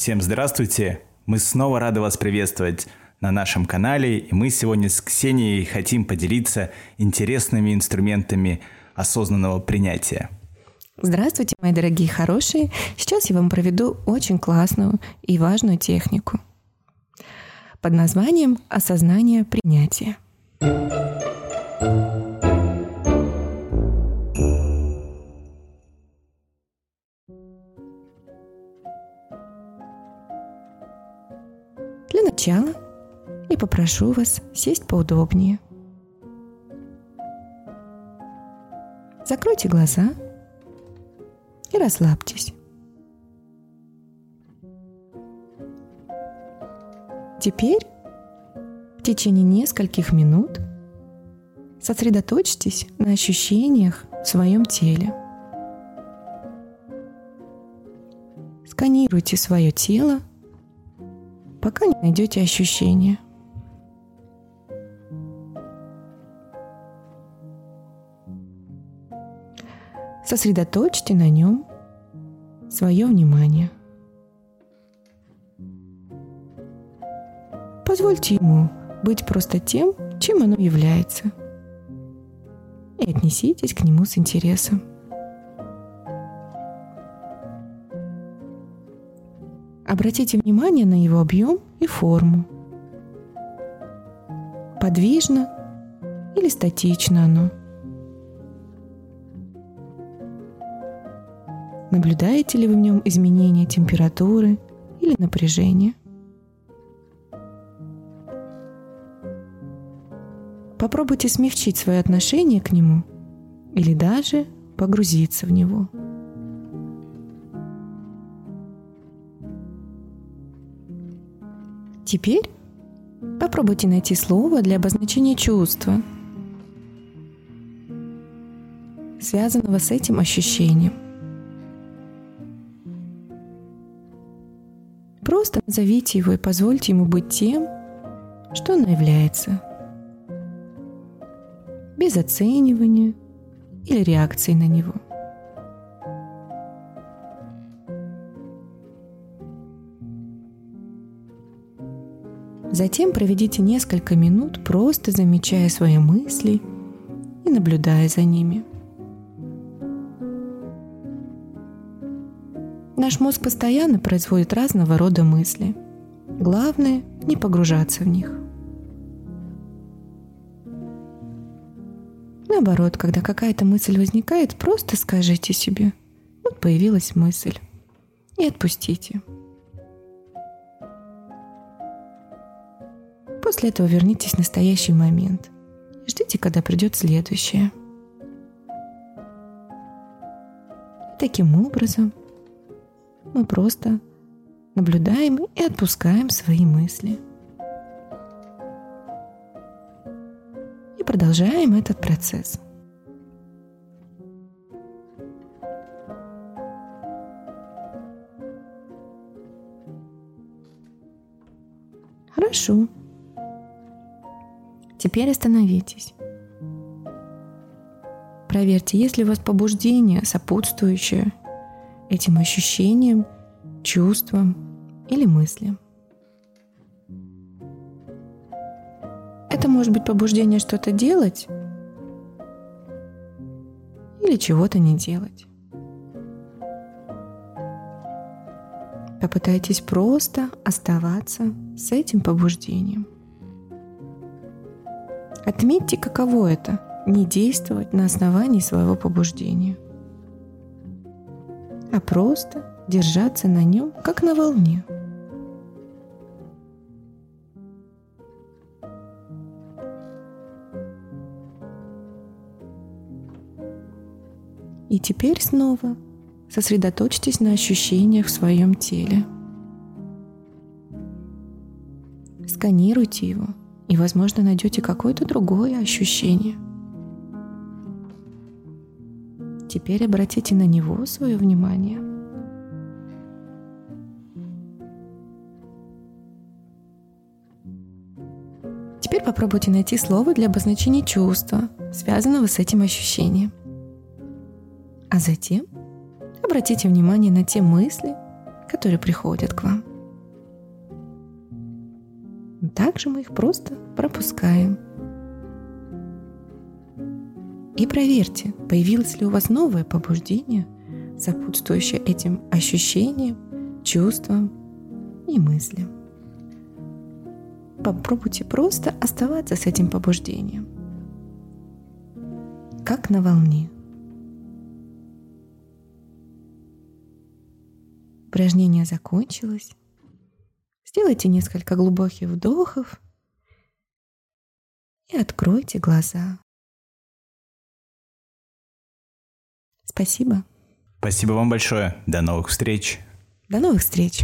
Всем здравствуйте! Мы снова рады вас приветствовать на нашем канале, и мы сегодня с Ксенией хотим поделиться интересными инструментами осознанного принятия. Здравствуйте, мои дорогие хорошие! Сейчас я вам проведу очень классную и важную технику под названием «Осознание принятия». Начала я попрошу вас сесть поудобнее. Закройте глаза и расслабьтесь. Теперь в течение нескольких минут сосредоточьтесь на ощущениях в своем теле. Сканируйте свое тело пока не найдете ощущения. Сосредоточьте на нем свое внимание. Позвольте ему быть просто тем, чем оно является. И отнеситесь к нему с интересом. Обратите внимание на его объем и форму. Подвижно или статично оно. Наблюдаете ли вы в нем изменения температуры или напряжения? Попробуйте смягчить свое отношение к нему или даже погрузиться в него – Теперь попробуйте найти слово для обозначения чувства, связанного с этим ощущением. Просто назовите его и позвольте ему быть тем, что оно является, без оценивания или реакции на него – Затем проведите несколько минут, просто замечая свои мысли и наблюдая за ними. Наш мозг постоянно производит разного рода мысли. Главное – не погружаться в них. Наоборот, когда какая-то мысль возникает, просто скажите себе «Вот появилась мысль» и отпустите – После этого вернитесь в настоящий момент. Ждите, когда придет следующее. Таким образом, мы просто наблюдаем и отпускаем свои мысли. И продолжаем этот процесс. Хорошо. Теперь остановитесь. Проверьте, есть ли у вас побуждение, сопутствующее этим ощущениям, чувствам или мыслям. Это может быть побуждение что-то делать или чего-то не делать. Попытайтесь просто оставаться с этим побуждением. Отметьте, каково это – не действовать на основании своего побуждения, а просто держаться на нем, как на волне. И теперь снова сосредоточьтесь на ощущениях в своем теле. Сканируйте его – и, возможно, найдете какое-то другое ощущение. Теперь обратите на него свое внимание. Теперь попробуйте найти слово для обозначения чувства, связанного с этим ощущением. А затем обратите внимание на те мысли, которые приходят к вам. Также мы их просто пропускаем. И проверьте, появилось ли у вас новое побуждение, сопутствующее этим ощущениям, чувствам и мыслям. Попробуйте просто оставаться с этим побуждением, как на волне. Упражнение закончилось. Сделайте несколько глубоких вдохов и откройте глаза. Спасибо. Спасибо вам большое. До новых встреч. До новых встреч.